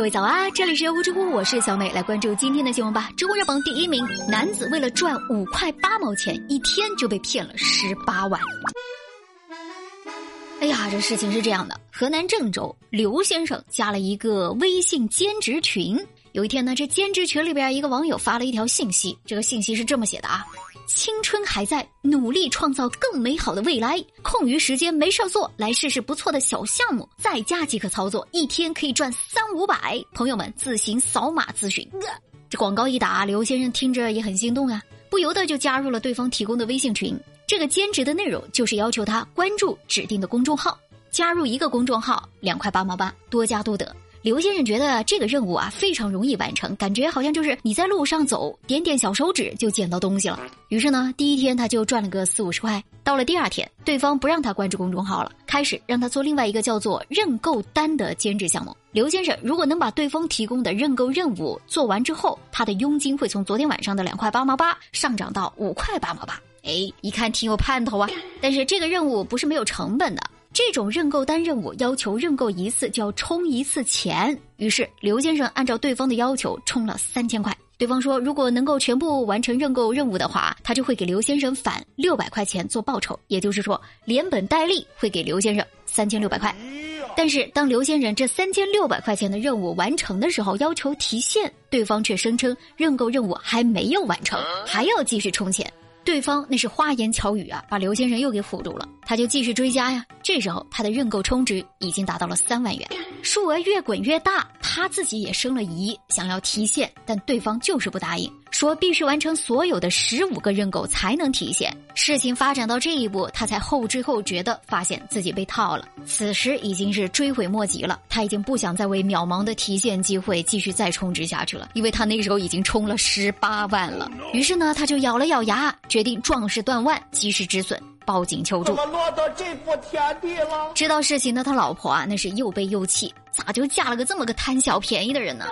各位早啊，这里是优知乎，我是小美，来关注今天的新闻吧。知乎热榜第一名，男子为了赚五块八毛钱，一天就被骗了十八万。哎呀，这事情是这样的，河南郑州刘先生加了一个微信兼职群。有一天呢，这兼职群里边一个网友发了一条信息，这个信息是这么写的啊。青春还在，努力创造更美好的未来。空余时间没事做，来试试不错的小项目，在家即可操作，一天可以赚三五百。朋友们自行扫码咨询。这广告一打，刘先生听着也很心动啊，不由得就加入了对方提供的微信群。这个兼职的内容就是要求他关注指定的公众号，加入一个公众号两块八毛八，多加多得。刘先生觉得这个任务啊非常容易完成，感觉好像就是你在路上走，点点小手指就捡到东西了。于是呢，第一天他就赚了个四五十块。到了第二天，对方不让他关注公众号了，开始让他做另外一个叫做认购单的兼职项目。刘先生如果能把对方提供的认购任务做完之后，他的佣金会从昨天晚上的两块八毛八上涨到五块八毛八。哎，一看挺有盼头啊！但是这个任务不是没有成本的。这种认购单任务要求认购一次就要充一次钱，于是刘先生按照对方的要求充了三千块。对方说，如果能够全部完成认购任务的话，他就会给刘先生返六百块钱做报酬，也就是说连本带利会给刘先生三千六百块。但是当刘先生这三千六百块钱的任务完成的时候，要求提现，对方却声称认购任务还没有完成，还要继续充钱。对方那是花言巧语啊，把刘先生又给唬住了。他就继续追加呀。这时候他的认购充值已经达到了三万元，数额越滚越大，他自己也生了疑，想要提现，但对方就是不答应。说必须完成所有的十五个认购才能提现。事情发展到这一步，他才后知后觉的发现自己被套了。此时已经是追悔莫及了，他已经不想再为渺茫的提现机会继续再充值下去了，因为他那时候已经充了十八万了。于是呢，他就咬了咬牙，决定壮士断腕，及时止损。报警求助，怎么落到这步田地了？知道事情的他老婆啊，那是又悲又气，咋就嫁了个这么个贪小便宜的人呢？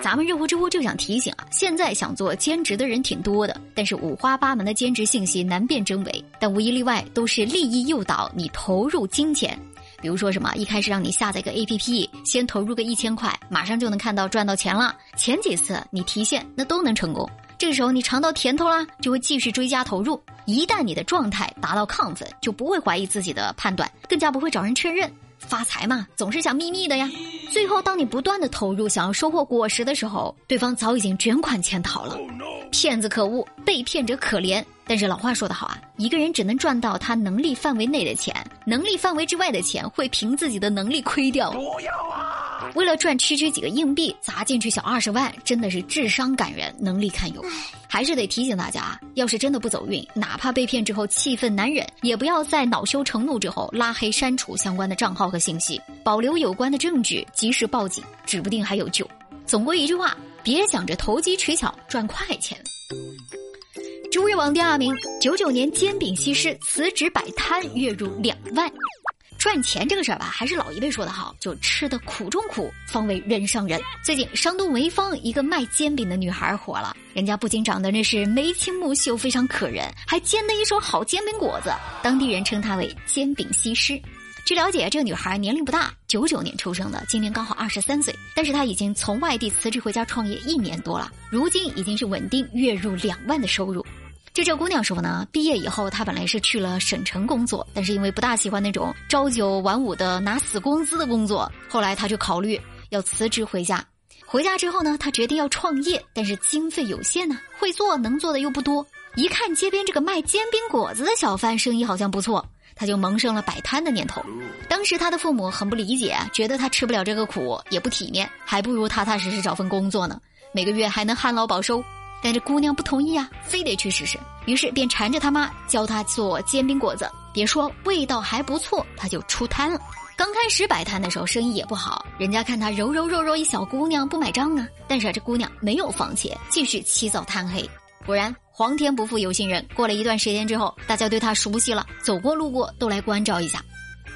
咱们热乎知乎就想提醒啊，现在想做兼职的人挺多的，但是五花八门的兼职信息难辨真伪，但无一例外都是利益诱导你投入金钱，比如说什么一开始让你下载个 A P P，先投入个一千块，马上就能看到赚到钱了，前几次你提现那都能成功。这个时候你尝到甜头啦，就会继续追加投入。一旦你的状态达到亢奋，就不会怀疑自己的判断，更加不会找人确认。发财嘛，总是想秘密的呀。最后，当你不断的投入，想要收获果实的时候，对方早已经卷款潜逃了。骗子可恶，被骗者可怜。但是老话说得好啊，一个人只能赚到他能力范围内的钱，能力范围之外的钱会凭自己的能力亏掉。不要啊！为了赚区区几个硬币，砸进去小二十万，真的是智商感人，能力堪忧。还是得提醒大家啊，要是真的不走运，哪怕被骗之后气愤难忍，也不要在恼羞成怒之后拉黑删除相关的账号和信息，保留有关的证据，及时报警，指不定还有救。总归一句话，别想着投机取巧赚快钱。中日网第二名，九九年煎饼西施辞职摆摊，月入两万。赚钱这个事儿吧，还是老一辈说的好，就吃的苦中苦，方为人上人。最近山东潍坊一个卖煎饼的女孩火了，人家不仅长得那是眉清目秀，非常可人，还煎的一手好煎饼果子，当地人称她为煎饼西施。据了解，这个女孩年龄不大，九九年出生的，今年刚好二十三岁，但是她已经从外地辞职回家创业一年多了，如今已经是稳定月入两万的收入。就这姑娘说呢，毕业以后她本来是去了省城工作，但是因为不大喜欢那种朝九晚五的拿死工资的工作，后来她就考虑要辞职回家。回家之后呢，她决定要创业，但是经费有限呢，会做能做的又不多。一看街边这个卖煎饼果子的小贩生意好像不错，她就萌生了摆摊的念头。当时她的父母很不理解，觉得她吃不了这个苦，也不体面，还不如踏踏实实找份工作呢，每个月还能旱涝保收。但这姑娘不同意啊，非得去试试，于是便缠着他妈教她做煎饼果子。别说味道还不错，她就出摊了。刚开始摆摊的时候，生意也不好，人家看她柔柔弱弱一小姑娘不买账啊。但是这姑娘没有放弃，继续起早贪黑。果然，皇天不负有心人，过了一段时间之后，大家对她熟悉了，走过路过都来关照一下。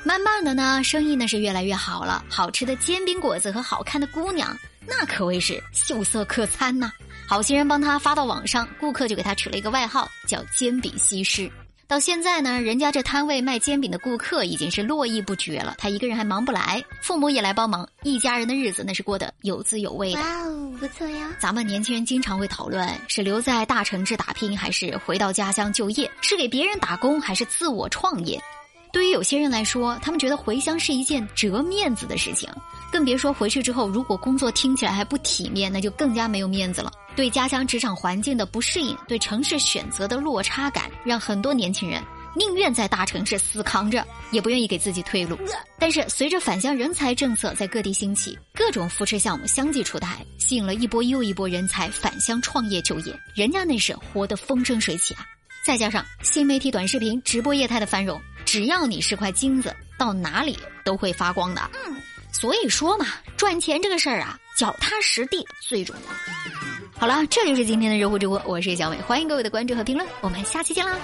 慢慢的呢，生意呢是越来越好了，好吃的煎饼果子和好看的姑娘，那可谓是秀色可餐呐。好心人帮他发到网上，顾客就给他取了一个外号，叫“煎饼西施”。到现在呢，人家这摊位卖煎饼的顾客已经是络绎不绝了，他一个人还忙不来，父母也来帮忙，一家人的日子那是过得有滋有味的。哇哦，不错呀！咱们年轻人经常会讨论，是留在大城市打拼，还是回到家乡就业？是给别人打工，还是自我创业？对于有些人来说，他们觉得回乡是一件折面子的事情，更别说回去之后，如果工作听起来还不体面，那就更加没有面子了。对家乡职场环境的不适应，对城市选择的落差感，让很多年轻人宁愿在大城市死扛着，也不愿意给自己退路。但是，随着返乡人才政策在各地兴起，各种扶持项目相继出台，吸引了一波又一波人才返乡创业就业，人家那是活得风生水起啊！再加上新媒体短视频直播业态的繁荣，只要你是块金子，到哪里都会发光的。嗯，所以说嘛，赚钱这个事儿啊，脚踏实地最重要。好了，这就是今天的热乎直播，我是小美，欢迎各位的关注和评论，我们下期见啦。